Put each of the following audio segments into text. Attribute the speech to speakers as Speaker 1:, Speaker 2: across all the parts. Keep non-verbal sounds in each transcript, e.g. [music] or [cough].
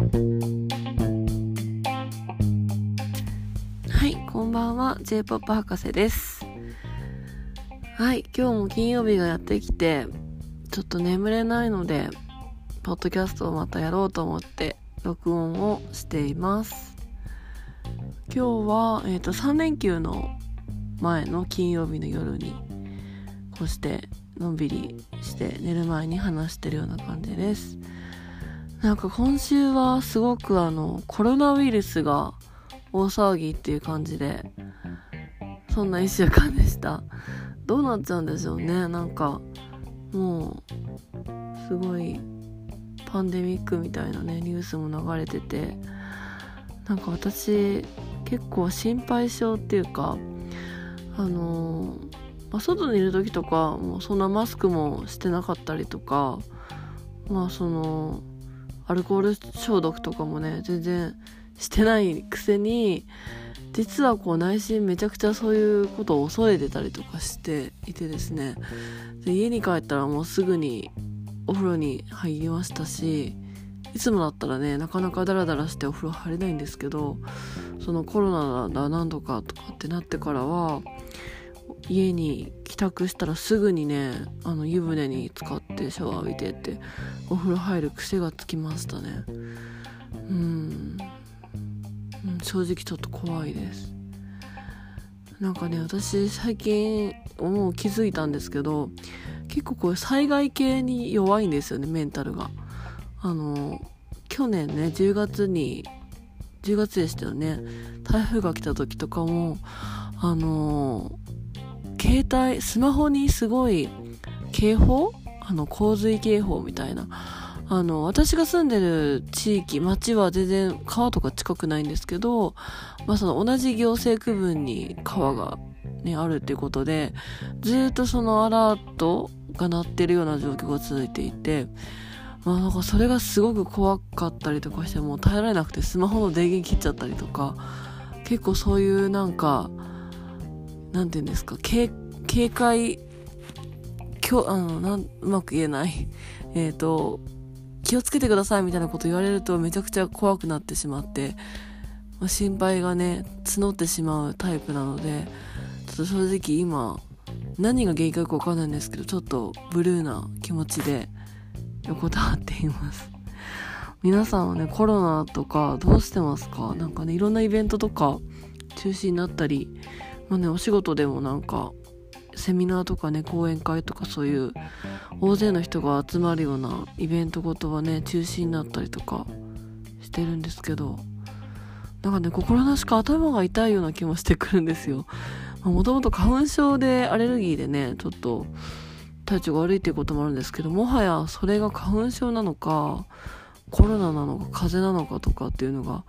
Speaker 1: はいこんばんは。J-POP 博士です。はい今日も金曜日がやってきてちょっと眠れないのでポッドキャストをまたやろうと思って録音をしています。今日は、えーと、3連休の前の金曜日の夜にこうしてのんびりして寝る前に話してるような感じです。なんか今週はすごくあのコロナウイルスが大騒ぎっていう感じでそんな1週間でした。どうなっちゃうんでしょうね。なんかもうすごいパンデミックみたいなねニュースも流れててなんか私結構心配性っていうかあのー、まあ、外にいる時とかもうそんなマスクもしてなかったりとかまあそのアルコール消毒とかもね全然してないくせに実はこう内心めちゃくちゃそういうことを恐れてたりとかしていてですね。で家に帰ったらもうすぐにお風呂に入りましたしいつもだったらねなかなかダラダラしてお風呂入れないんですけどそのコロナだ何度かとかってなってからは家に帰宅したらすぐにねあの湯船に浸かってシャワー浴びてってお風呂入る癖がつきましたね。うん。正直ちょっと怖いです。なんかね私最近もう気づいたんですけど結構こう災害系に弱いんですよねメンタルが。あの去年ね10月に10月でしたよね。台風が来た時とかもあの携帯スマホにすごい警報？あの洪水警報みたいな。あの私が住んでる地域町は全然川とか近くないんですけど、まあ、その同じ行政区分に川が、ね、あるっていうことでずっとそのアラートが鳴ってるような状況が続いていてまあなんかそれがすごく怖かったりとかしてもう耐えられなくてスマホの電源切っちゃったりとか結構そういうなんかなんて言うんですか？警警戒きょあのなんうまく言えない。えっ、と気をつけてくださいみたいなこと言われるとめちゃくちゃ怖くなってしまって、まあ、心配がね募ってしまうタイプなのでちょっと正直今何が原因かよくわかんないんですけどちょっとブルーな気持ちで横たわっています。皆さんはねコロナとかどうしてますか？なんかねいろんなイベントとか中止になったりまあねお仕事でもなんかセミナーとかね講演会とかそういう大勢の人が集まるようなイベントごとはね中止になったりとかしてるんですけどなんかね心なしか頭が痛いような気もしてくるんですよ。もともと花粉症でアレルギーでねちょっと体調が悪いっていうこともあるんですけどもはやそれが花粉症なのかコロナなのか風邪なのかとかっていうのが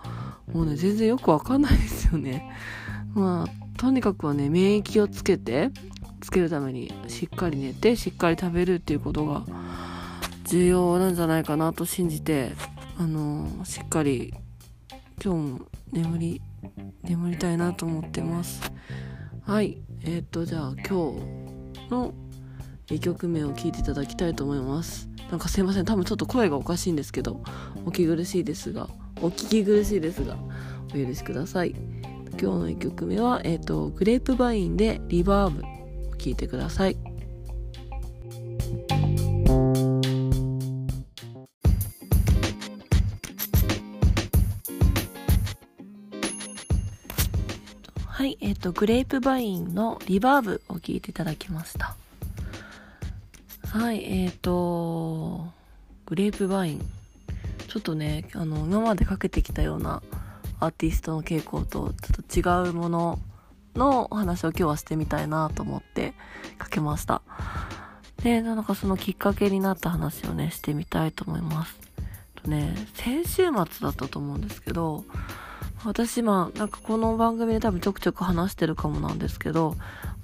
Speaker 1: もうね全然よくわかんないですよね。まあとにかくはね免疫をつけてつけるためにしっかり寝てしっかり食べるっていうことが重要なんじゃないかなと信じてあのしっかり今日も眠り眠りたいなと思ってます。はい。えー、っとじゃあ今日の2曲目を聴いていただきたいと思います。なんかすいません。多分ちょっと声がおかしいんですけどお聞き苦しいですがお聞き苦しいですがお許しください。今日の1曲目は、えーと、グレープバインでリバーブを聴いてくださいはい、えっ、ー、と、グレープバインのリバーブを聴いていただきました。はい、えっ、ー、と、グレープバイン。ちょっとね、あの、今までかけてきたようなアーティストの傾向とちょっと違うもののお話を今日はしてみたいなと思ってかけました。で、なんかそのきっかけになった話をね、してみたいと思います。とね、先週末だったと思うんですけど、私まあなんかこの番組で多分ちょくちょく話してるかもなんですけど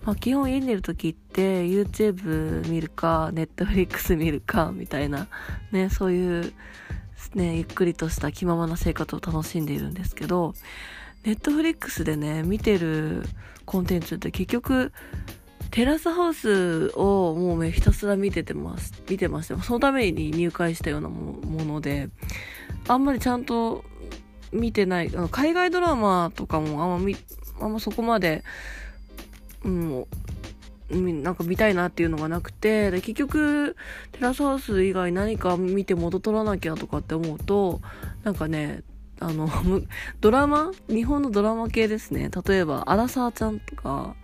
Speaker 1: まあ、基本家にいる時って YouTube 見るか Netflix 見るかみたいなねそういうねゆっくりとした気ままな生活を楽しんでいるんですけど Netflix でね見てるコンテンツって結局テラスハウスをもうひたすら見ててます見てましてそのために入会したようなものであんまりちゃんと見てない海外ドラマとかもあんまあんまそこまで、うん、なんか見たいなっていうのがなくてで結局テラスハウス以外何か見て元取らなきゃとかって思うとなんかねあの [laughs] ドラマ日本のドラマ系ですね。例えば「アラサーちゃん」とか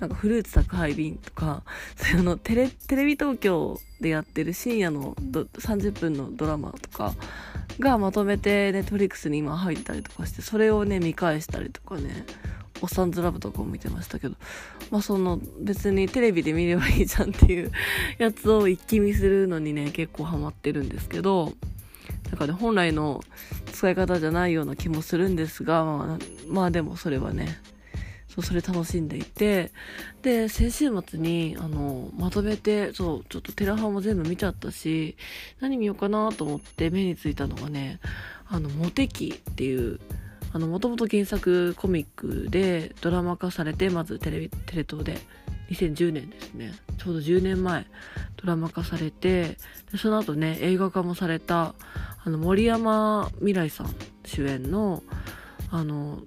Speaker 1: なんかフルーツ宅配便とか、[laughs] そういうのテレ、テレビ東京でやってる深夜の30分のドラマとかがまとめてネットリックスに今入ったりとかして、それをね、見返したりとかね、おっさんずラブとかも見てましたけど、まあその別にテレビで見ればいいじゃんっていうやつを一気見するのにね、結構ハマってるんですけど、なんかね、本来の使い方じゃないような気もするんですが、まあ、まあでもそれはね、そうそれ楽しんでいてで先週末にあのまとめてそうちょっとテラハも全部見ちゃったし何見ようかなと思って目についたのがね「あのモテキ」っていうもともと原作コミックでドラマ化されてまずテレビテレ東で。2010年ですね。ちょうど10年前ドラマ化されてその後ね映画化もされたあの森山未來さん主演のあの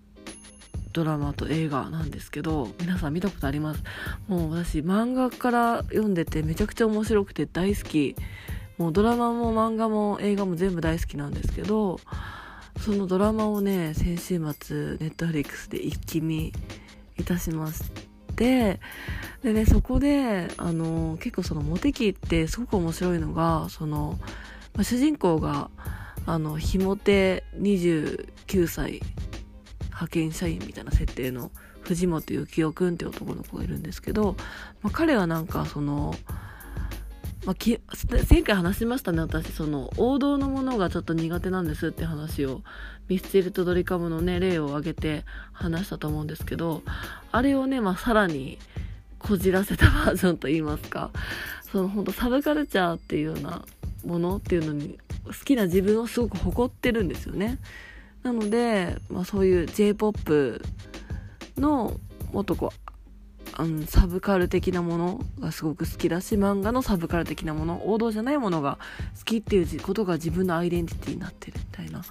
Speaker 1: ドラマと映画なんですけど皆さん見たことあります。もう私漫画から読んでてめちゃくちゃ面白くて大好き。もうドラマも漫画も映画も全部大好きなんですけどそのドラマをね先週末ネットフリックスで一気見いたしましてでねそこであの結構そのモテ期ってすごく面白いのがその、まあ、主人公があのひも手29歳派遣社員みたいな設定の藤本幸男くんっていう男の子がいるんですけど、まあ、彼はなんかその、まあ、き [laughs] 前回話しましたね私その王道のものがちょっと苦手なんですって話をミスチルとドリカムのね例を挙げて話したと思うんですけどあれをね、まあ、さらにこじらせたバージョンといいますかその本当サブカルチャーっていうようなものっていうのに好きな自分をすごく誇ってるんですよね。なので、まあ、そういう J-POP のもっとこあのサブカル的なものがすごく好きだし漫画のサブカル的なもの王道じゃないものが好きっていうことが自分のアイデンティティになってるみたいな。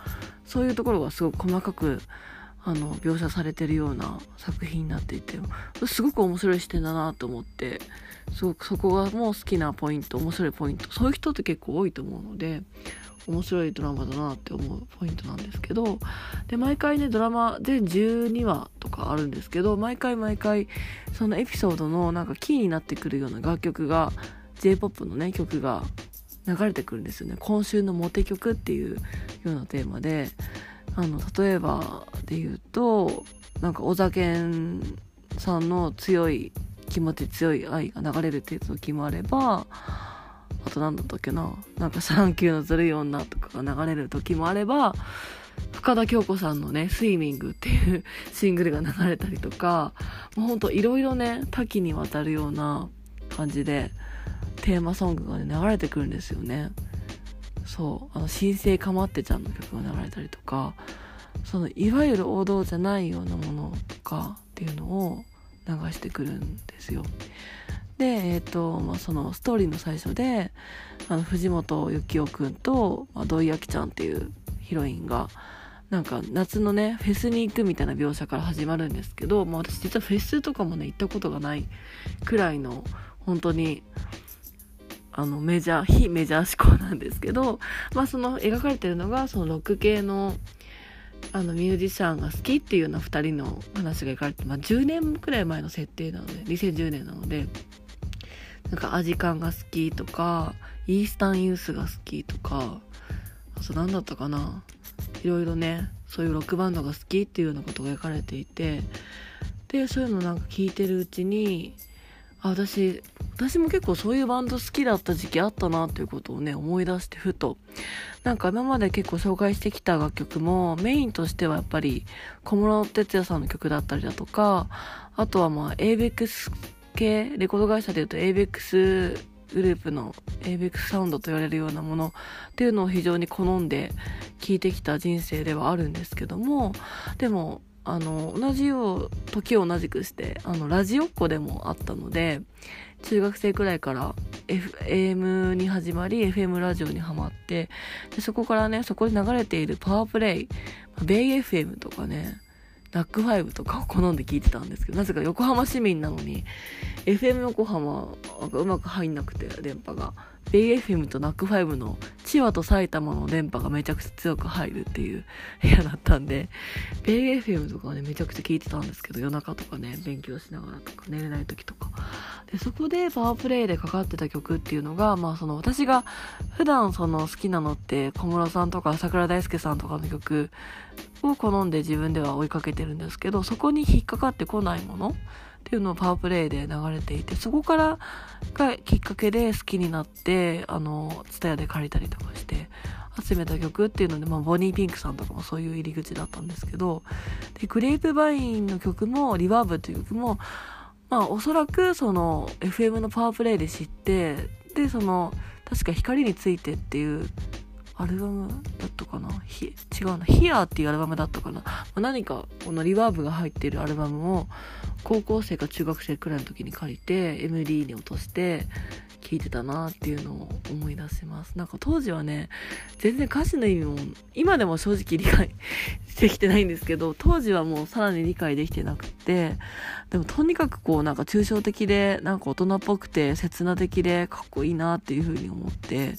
Speaker 1: そういうところがすごく細かくあの描写されてるような作品になっていてすごく面白い視点だなと思ってすごくそこがもう好きなポイント面白いポイントそういう人って結構多いと思うので面白いドラマだなって思うポイントなんですけどで毎回ねドラマ全12話とかあるんですけど毎回毎回そのエピソードのなんかキーになってくるような楽曲が J-POP のね曲が流れてくるんですよね。今週のモテ曲っていうようなテーマで。あの例えばで言うとなんか小酒さんの強い気持ち強い愛が流れるっていう時もあればと何だったっけな。なんかシャンキューのずるい女とかが流れる時もあれば深田恭子さんのね「スイミング」っていう [laughs] シングルが流れたりとかもうほんといろいろね多岐にわたるような感じでテーマソングがね流れてくるんですよね。そう。あの新生かまってちゃんの曲が流れたりとかそのいわゆる王道じゃないようなものとかっていうのを流してくるんですよ。で、えーとまあ、そのストーリーの最初であの藤本幸男くんと、まあ、土井明ちゃんっていうヒロインがなんか夏のねフェスに行くみたいな描写から始まるんですけど、まあ、私実はフェスとかもね行ったことがないくらいの本当にあのメジャー非メジャー志向なんですけど、まあ、その描かれてるのがそのロック系のあのミュージシャンが好きっていうような2人の話が描かれて、まあ、10年くらい前の設定なので2010年なのでなんかアジカンが好きとかイースタンユースが好きとかあと何だったかな。いろいろねそういうロックバンドが好きっていうようなことが書かれていてでそういうのなんか聞いてるうちにあ私私も結構そういうバンド好きだった時期あったなっていうことをね思い出してふと。なんか今まで結構紹介してきた楽曲もメインとしてはやっぱり小室哲哉さんの曲だったりだとかあとはまあ ABEX 系レコード会社でいうと ABEX グループの ABEX サウンドと言われるようなものっていうのを非常に好んで聴いてきた人生ではあるんですけどもでもあの同じよう時を同じくしてあのラジオっ子でもあったので中学生くらいから FM に始まり FM ラジオにはまってでそこからねそこで流れているパワープレイベイ FM とかねナックファイブとかを好んで聞いてたんですけどなぜか横浜市民なのに FM 横浜がうまく入んなくて電波が。ベイ FM とナックファイブの千葉と埼玉の電波がめちゃくちゃ強く入るっていう部屋だったんでベイ FM とかねめちゃくちゃ聞いてたんですけど夜中とかね勉強しながらとか寝れない時とかでそこでパワープレイでかかってた曲っていうのがまあその私が普段その好きなのって小室さんとか桜大輔さんとかの曲を好んで自分では追いかけてるんですけどそこに引っかかってこないものっていうのをパワープレイで流れていてそこからがきっかけで好きになってあの TSUTAYA で借りたりとかして集めた曲っていうので、まあ、ボニーピンクさんとかもそういう入り口だったんですけどでグレープバインの曲もリバーブっていう曲もまあおそらくその FM のパワープレイで知ってでその確か光についてっていうアルバムだったかな？違うな「ヒアっていうアルバムだったかな、まあ、何かこのリバーブが入っているアルバムを高校生か中学生くらいの時に借りて MD に落として聴いてたなっていうのを思い出します。なんか当時はね全然歌詞の意味も今でも正直理解できてないんですけど当時はもうさらに理解できてなくてでもとにかくこうなんか抽象的でなんか大人っぽくて切な的でかっこいいなっていう風に思って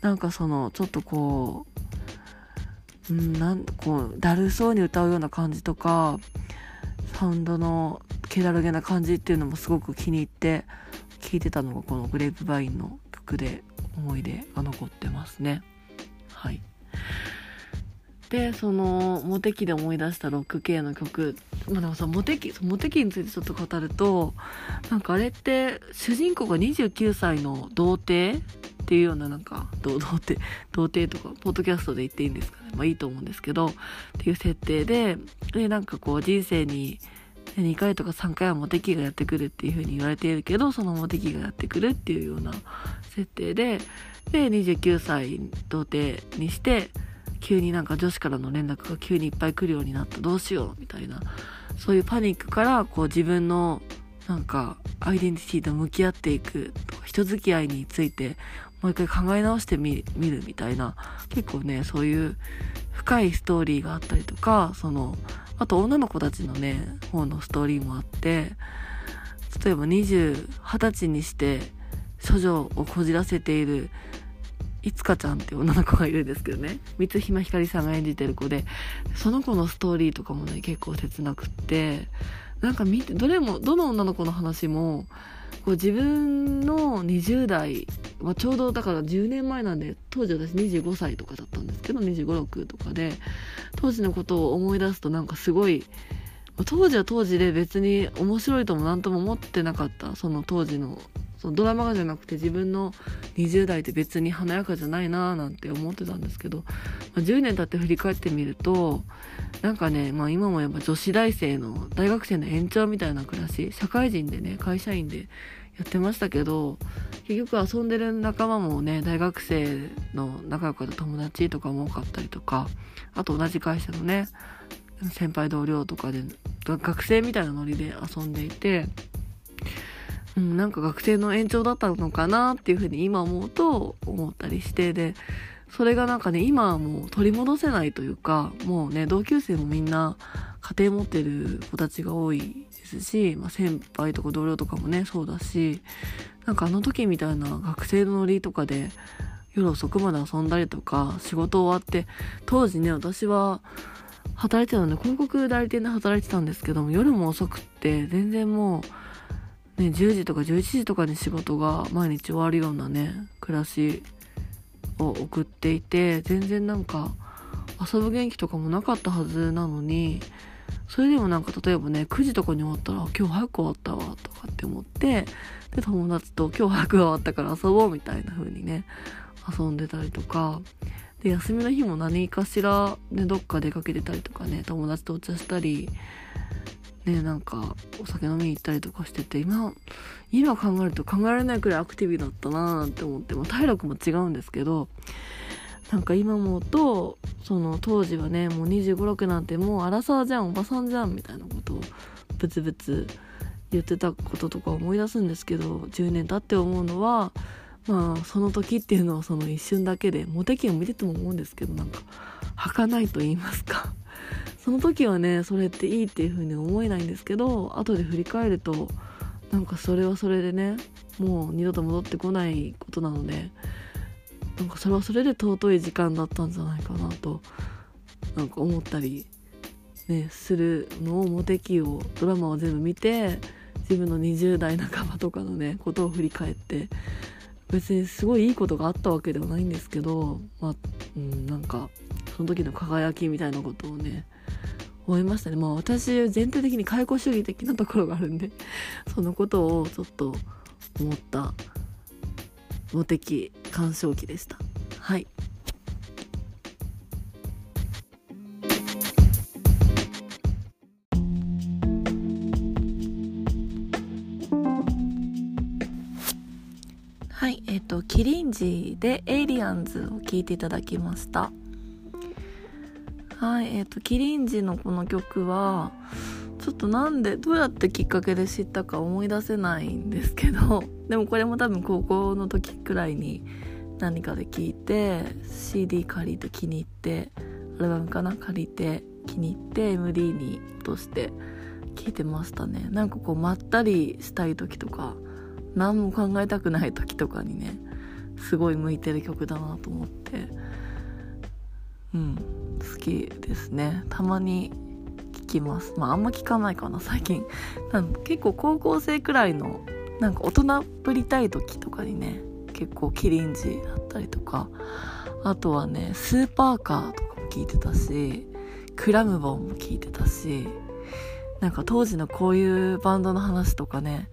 Speaker 1: なんかそのちょっとこう、うん、なんこうだるそうに歌うような感じとかサウンドの気だるげな感じっていうのもすごく気に入って聴いてたのがこのグレープバインの曲で思い出が残ってますね。はい。で、その、モテ期で思い出したロック系の曲。まあでもさ、モテ期、モテ期についてちょっと語ると、なんかあれって、主人公が29歳の童貞っていうようななんか童貞童貞とかポッドキャストで言っていいんですかね。まあいいと思うんですけどっていう設定ででなんかこう人生に2回とか3回はモテ期がやってくるっていう風に言われているけどそのモテ期がやってくるっていうような設定でで29歳童貞にして急になんか女子からの連絡が急にいっぱい来るようになった。どうしようみたいなそういうパニックからこう自分のなんかアイデンティティと向き合っていくとか人付き合いについてもう一回考え直してみるみたいな結構ねそういう深いストーリーがあったりとかそのあと女の子たちのね方のストーリーもあって例えば20、20歳にして処女をこじらせているいつかちゃんっていう女の子がいるんですけどね。三島ひかりさんが演じてる子でその子のストーリーとかもね結構切なくってなんか見てどれもどの女の子の話もこう自分の20代、まあ、ちょうどだから10年前なんで当時私25歳とかだったんですけど2 5 6とかで当時のことを思い出すとなんかすごい当時は当時で別に面白いとも何とも思ってなかったその当時のそのドラマがじゃなくて自分の20代って別に華やかじゃないなーなんて思ってたんですけど、まあ、10年経って振り返ってみるとなんかね、まあ、今もやっぱ女子大生の大学生の延長みたいな暮らし社会人でね会社員でやってましたけど結局遊んでる仲間もね大学生の仲良かった友達とかも多かったりとかあと同じ会社のね先輩同僚とかで学生みたいなノリで遊んでいてうん、なんか学生の延長だったのかなっていうふうに今思うと思ったりしてでそれがなんかね今はもう取り戻せないというかもうね同級生もみんな家庭持ってる子たちが多いですし、まあ、先輩とか同僚とかもねそうだしなんかあの時みたいな学生のノリとかで夜遅くまで遊んだりとか仕事終わって当時ね私は働いてたので広告代理店で働いてたんですけども夜も遅くって全然もうね、10時とか11時とかに仕事が毎日終わるようなね暮らしを送っていて全然なんか遊ぶ元気とかもなかったはずなのにそれでもなんか例えばね9時とかに終わったら今日早く終わったわとかって思ってで友達と今日早く終わったから遊ぼうみたいな風にね遊んでたりとかで休みの日も何かしらねどっか出かけてたりとかね友達とお茶したりねなんかお酒飲みに行ったりとかしてて今今考えると考えられないくらいアクティブだったなーなんて思って、まあ、体力も違うんですけどなんか今思うとその当時はねもう2 5 6なんてもう荒沢じゃんおばさんじゃんみたいなことをブツブツ言ってたこととか思い出すんですけど10年経って思うのはまあその時っていうのはその一瞬だけでモテ期を見てても思うんですけどなんか儚いと言いますか。その時はねそれっていいっていう風に思えないんですけど後で振り返るとなんかそれはそれでねもう二度と戻ってこないことなのでなんかそれはそれで尊い時間だったんじゃないかなとなんか思ったりねするのをモテ期をドラマを全部見て自分の20代半ばとかのねことを振り返って別にすごいいいことがあったわけではないんですけどまあ、うん、なんかその時の輝きみたいなことをね思いましたね。まあ私全体的に解雇主義的なところがあるんで [laughs] そのことをちょっと思ったモテ期鑑賞期でした。はい。はい、えっ、ー、と、キリンジでエイリアンズを聴いていただきました。はい、え、ー、と、キリンジのこの曲は、ちょっとなんで、どうやってきっかけで知ったか思い出せないんですけど、[laughs] でもこれも多分高校の時くらいに何かで聞いて、CD 借りて気に入って、アルバムかな借りて気に入って MD に落として聴いてましたね。なんかこう、まったりしたい時とか、何も考えたくない時とかにねすごい向いてる曲だなと思ってうん。好きですね。たまに聴きます。まああんま聞かないかな最近。なん結構高校生くらいのなんか大人っぷりたい時とかにね結構キリンジだったりとか。あとはねスーパーカーとかも聴いてたしクラムボンも聴いてたしなんか当時のこういうバンドの話とかね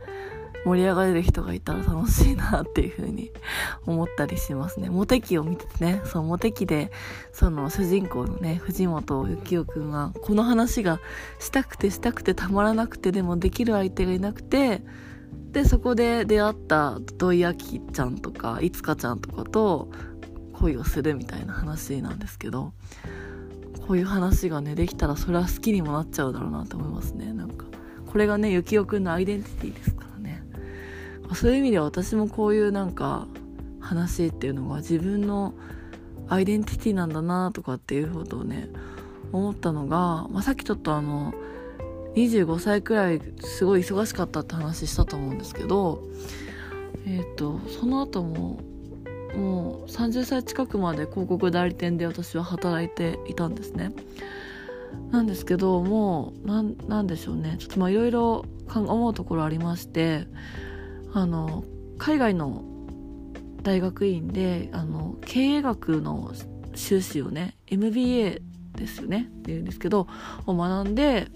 Speaker 1: 盛り上がれる人がいたら楽しいなっていう風に [laughs] 思ったりしますね。モテ期を見ててね、そう、モテ期で、その主人公のね、藤本幸雄くんが、この話がしたくてしたくてたまらなくて、でもできる相手がいなくて、で、そこで出会った土井明ちゃんとか、いつかちゃんとかと恋をするみたいな話なんですけど、こういう話がね、できたらそれは好きにもなっちゃうだろうなと思いますね、なんか。これがね、幸雄くんのアイデンティティですか？そういう意味では私もこういうなんか話っていうのが自分のアイデンティティなんだなとかっていうことをね思ったのが、まあ、さっきちょっとあの25歳くらいすごい忙しかったって話したと思うんですけどえっ、ー、とその後ももう30歳近くまで広告代理店で私は働いていたんですね。なんですけどもうなんでしょうね。ちょっといろいろ思うところありましてあの海外の大学院であの経営学の修士をね MBA ですよねっていうんですけどを学んで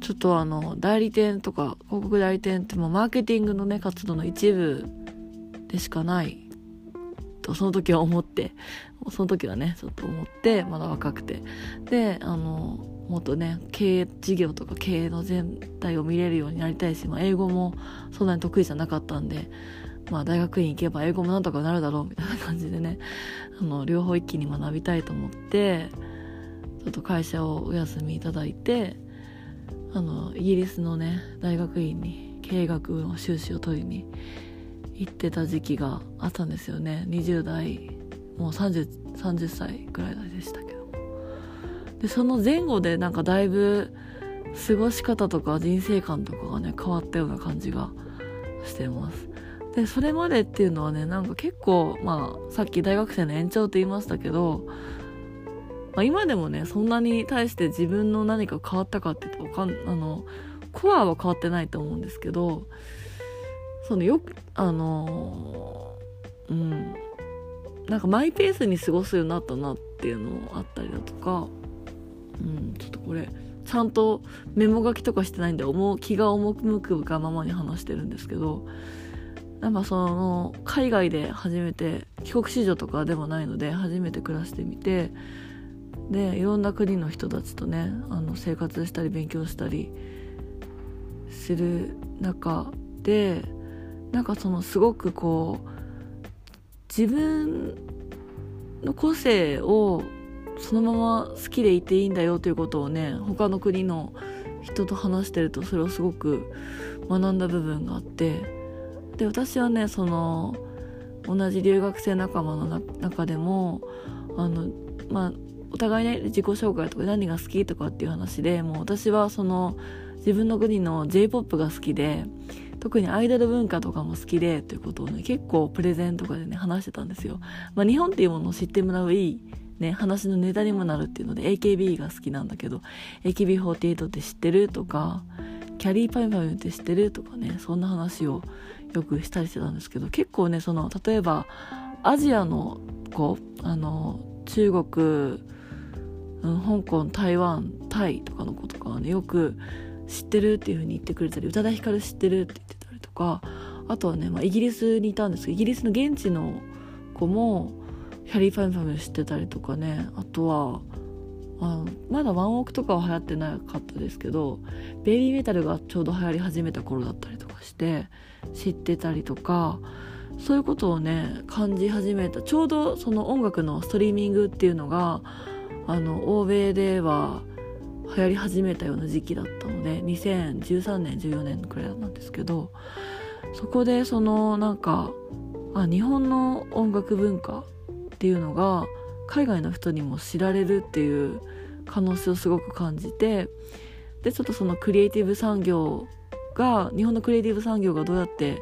Speaker 1: ちょっとあの代理店とか広告代理店ってもマーケティングのね活動の一部でしかないとその時は思ってその時はねちょっと思ってまだ若くて。であのもっとね経営事業とか経営の全体を見れるようになりたいし、まあ、英語もそんなに得意じゃなかったんで、まあ、大学院行けば英語もなんとかなるだろうみたいな感じでね [laughs] あの両方一気に学びたいと思ってちょっと会社をお休みいただいてあのイギリスのね大学院に経営学の修士を取りに行ってた時期があったんですよね。20代もう 30, 30歳ぐらいでしたでその前後でなんかだいぶ過ごし方とか人生観とかがね変わったような感じがしてます。でそれまでっていうのはねなんか結構まあさっき大学生の延長って言いましたけど、まあ、今でもねそんなに対して自分の何か変わったかって言うとかんあのコアは変わってないと思うんですけどそのよくあのうんなんかマイペースに過ごすようになったなっていうのもあったりだとかうんちょっとこれちゃんとメモ書きとかしてないんで重気が重くがままに話してるんですけどやっぱその海外で初めて帰国子女とかでもないので初めて暮らしてみてでいろんな国の人たちとねあの生活したり勉強したりする中でなんかそのすごくこう自分の個性をそのまま好きでいていいんだよということをね他の国の人と話してるとそれをすごく学んだ部分があってで私はねその同じ留学生仲間の中でもあのまあお互いね自己紹介とか何が好きとかっていう話でもう私はその自分の国の j p o p が好きで特にアイドル文化とかも好きでということをね結構プレゼンとかでね話してたんですよ、まあ、日本っていうものを知ってもらういいね、話のネタにもなるっていうので AKB が好きなんだけど AKB48 って知ってるとかキャリーパイパイって知ってるとかねそんな話をよくしたりしてたんですけど結構ねその例えばアジアの子あの中国、うん、香港台湾タイとかの子とかはねよく知ってるっていう風に言ってくれたり宇多田ヒカル知ってるって言ってたりとかあとはね、まあ、イギリスにいたんですけどイギリスの現地の子もキャリーパンパム知ってたりとかね。あとはあまだワンオークとかは流行ってなかったですけどベイビーメタルがちょうど流行り始めた頃だったりとかして知ってたりとかそういうことをね感じ始めた。ちょうどその音楽のストリーミングっていうのがあの欧米では流行り始めたような時期だったので2013年14年くらいなんですけどそこでそのなんかあ日本の音楽文化っていうのが海外の人にも知られるっていう可能性をすごく感じてでちょっとそのクリエイティブ産業が日本のクリエイティブ産業がどうやって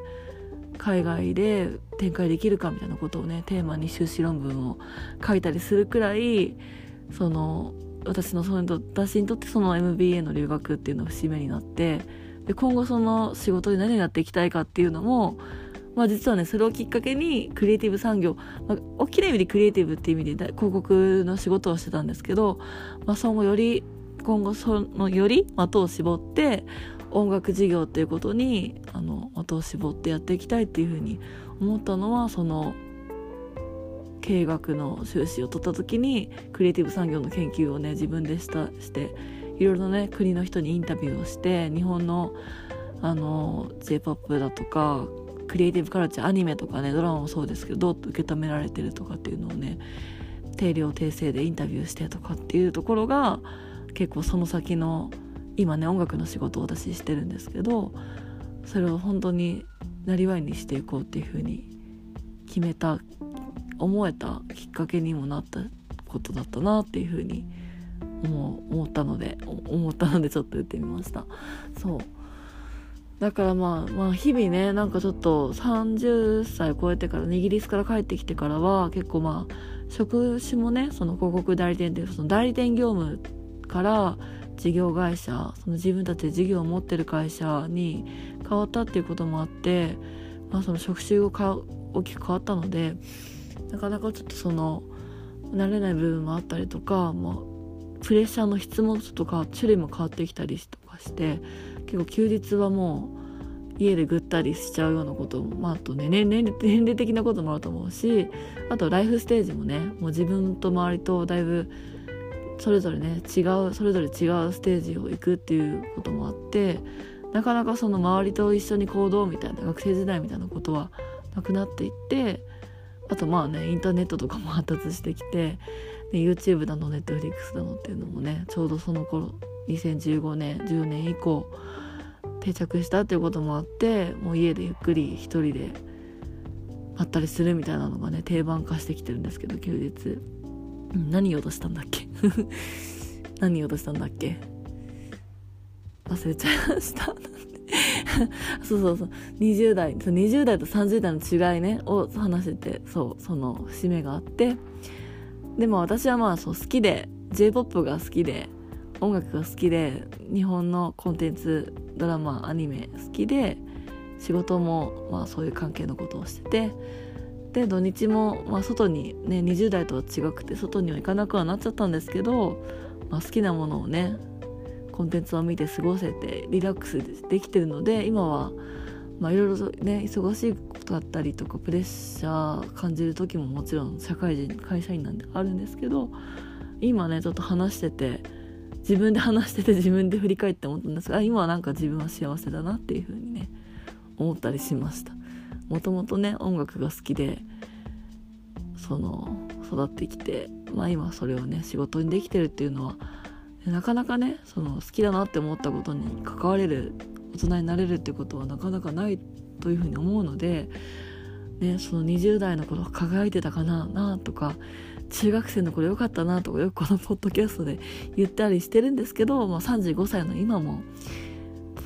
Speaker 1: 海外で展開できるかみたいなことをねテーマに修士論文を書いたりするくらいその私のその私にとってその MBA の留学っていうのが節目になってで今後その仕事で何をやっていきたいかっていうのも、まあ、実はねそれをきっかけにクリエイティブ産業、まあ、大きな意味でクリエイティブっていう意味で広告の仕事をしてたんですけど、まあ、そのより今後そのより的を絞って音楽事業っていうことにあの的を絞ってやっていきたいっていうふうに思ったのはその経営学の修士を取った時にクリエイティブ産業の研究をね自分でしたしていろいろね国の人にインタビューをして日本のあの j p o p だとかクリエイティブカルチャーアニメとかねドラマもそうですけどどう受け止められてるとかっていうのをね定量訂正でインタビューしてとかっていうところが結構その先の今ね音楽の仕事を私してるんですけどそれを本当になりわいにしていこうっていうふうに決めた思えたきっかけにもなったことだったなっていうふうに思思ったので思ったのでちょっと言ってみました。そう。だからまあまあ日々ねなんかちょっと30歳超えてからイギリスから帰ってきてからは結構まあ職種もねその広告代理店っていうその代理店業務から事業会社その自分たちで事業を持ってる会社に変わったっていうこともあって、まあ、その職種が大きく変わったのでなかなかちょっとその慣れない部分もあったりとか、まあ、プレッシャーの質もちょっとか種類も変わってきたりとかして結構休日はもう家でぐったりしちゃうようなことも、まあ、あとね年齢年齢的なこともあると思うしあとライフステージもねもう自分と周りとだいぶそれぞれね違うそれぞれ違うステージを行くっていうこともあってなかなかその周りと一緒に行動みたいな学生時代みたいなことはなくなっていってあとまあねインターネットとかも発達してきて、で YouTube だの Netflix だのっていうのもねちょうどその頃2015年10年以降定着したっていうこともあってもう家でゆっくり一人でまったりするみたいなのがね定番化してきてるんですけど休日、何言おうとしたんだっけ？[laughs] 何言おうとしたんだっけ？忘れちゃいました。[laughs] そうそうそう。20代そう20代と30代の違いねを話しててそうその節目があって。でも私はまあそう好きで j p o p が好きで音楽が好きで日本のコンテンツドラマアニメ好きで仕事もまあそういう関係のことをしててで土日もまあ外にね20代とは違くて外には行かなくはなっちゃったんですけど、まあ、好きなものをねコンテンツを見て過ごせてリラックスできてるので今はまあいろいろね忙しいことだったりとかプレッシャー感じる時ももちろん社会人会社員なんであるんですけど今ねちょっと話してて自分で話してて自分で振り返って思ったんですが今はなんか自分は幸せだなっていう風にね思ったりしました。もともとね音楽が好きでその育ってきてまあ今それをね仕事にできてるっていうのはなかなかねその好きだなって思ったことに関われる大人になれるってことはなかなかないというふうに思うので、ね、その20代の頃輝いてたかななとか中学生の頃良かったなとかよくこのポッドキャストで言ったりしてるんですけど、まあ、35歳の今も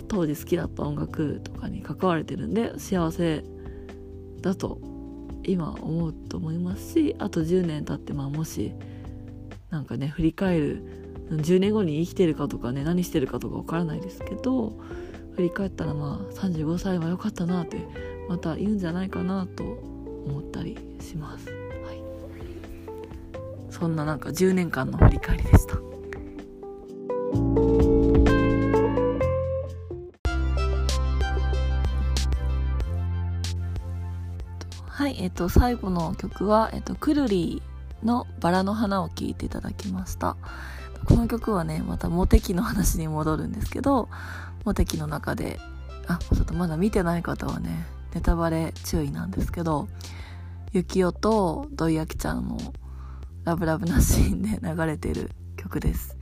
Speaker 1: 当時好きだった音楽とかに関われてるんで幸せだと今思うと思いますしあと10年経ってまあもしなんかね振り返る10年後に生きてるかとかね何してるかとか分からないですけど振り返ったらまあ35歳は良かったなってまた言うんじゃないかなと思ったりします。そんななんか10年間の振り返りでした。はい、えっと、最後の曲は、えっと、くるりのバラの花を聴いていただきました。この曲はね、またモテ期の話に戻るんですけど、モテ期の中で、あ、ちょっとまだ見てない方はね、ネタバレ注意なんですけど、ゆきおと土井きちゃんのラブラブなシーンで流れてる曲です。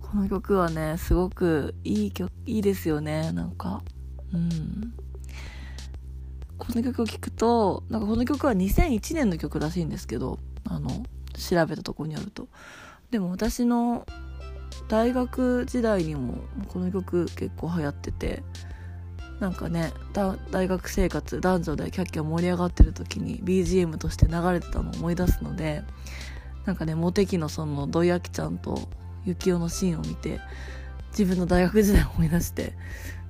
Speaker 1: この曲はね、すごくいい曲、いいですよね、なんか。うん。この曲を聴くとなんかこの曲は2001年の曲らしいんですけどあの調べたとこによるとでも私の大学時代にもこの曲結構流行っててなんかね大学生活男女でキャッキャ盛り上がってる時に BGM として流れてたのを思い出すのでなんかねモテ期のその土井明ちゃんと幸男のシーンを見て自分の大学時代を思い出して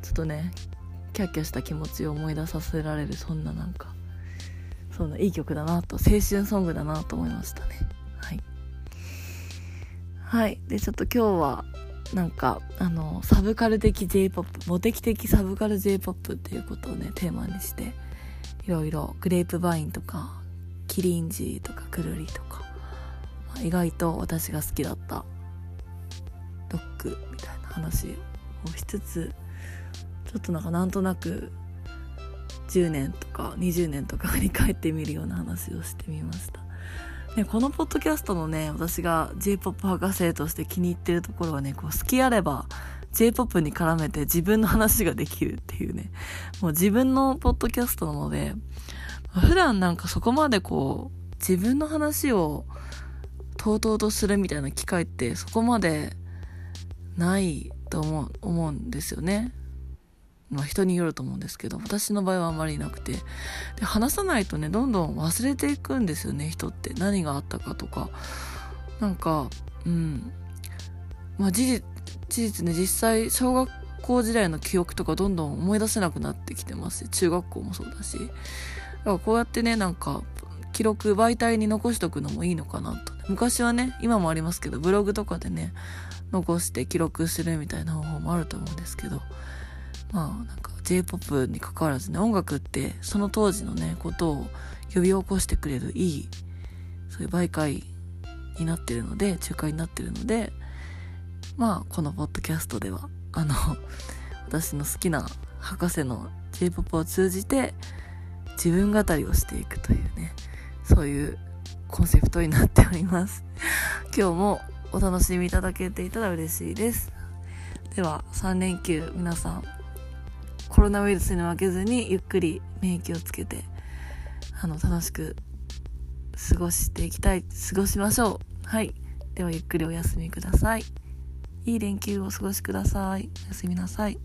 Speaker 1: ちょっとねキャッキャした気持ちを思い出させられるそんななんかそんないい曲だなと青春ソングだなと思いましたね。はい。はい。でちょっと今日はなんかあのサブカル的 J-POP モテ期的サブカル J-POP っていうことをねテーマにしていろいろグレープバインとかキリンジーとかくるりとか、まあ、意外と私が好きだったロックみたいな話をしつつちょっとなんかなんとなく10年とか20年とか振り返ってみるような話をしてみました。ね、このポッドキャストのね、私が J-POP 博士として気に入ってるところはね、こう好きあれば J-POP に絡めて自分の話ができるっていうね、もう自分のポッドキャストなので、普段なんかそこまでこう、自分の話をとうとうとするみたいな機会ってそこまでないと思う思うんですよね。まあ人によると思うんですけど、私の場合はあまりなくて。で、話さないとね、どんどん忘れていくんですよね、人って。何があったかとか。なんか、うん。まあ事実、事実ね、実際、小学校時代の記憶とかどんどん思い出せなくなってきてますし、中学校もそうだし。だからこうやってね、なんか、記録、媒体に残しとくのもいいのかなと。昔はね、今もありますけど、ブログとかでね、残して記録するみたいな方法もあると思うんですけど、まあなんか J-POP に関わらずね音楽ってその当時のねことを呼び起こしてくれるいいそういう媒介になってるので仲介になってるのでまあこのポッドキャストではあの [laughs] 私の好きな博士の J-POP を通じて自分語りをしていくというねそういうコンセプトになっております。[laughs] 今日もお楽しみいただけていたら嬉しいです。では3連休皆さんコロナウイルスに負けずにゆっくり免疫をつけてあの楽しく過ごしていきたい過ごしましょう。はい。ではゆっくりお休みください。いい連休をお過ごしください。おやすみなさい。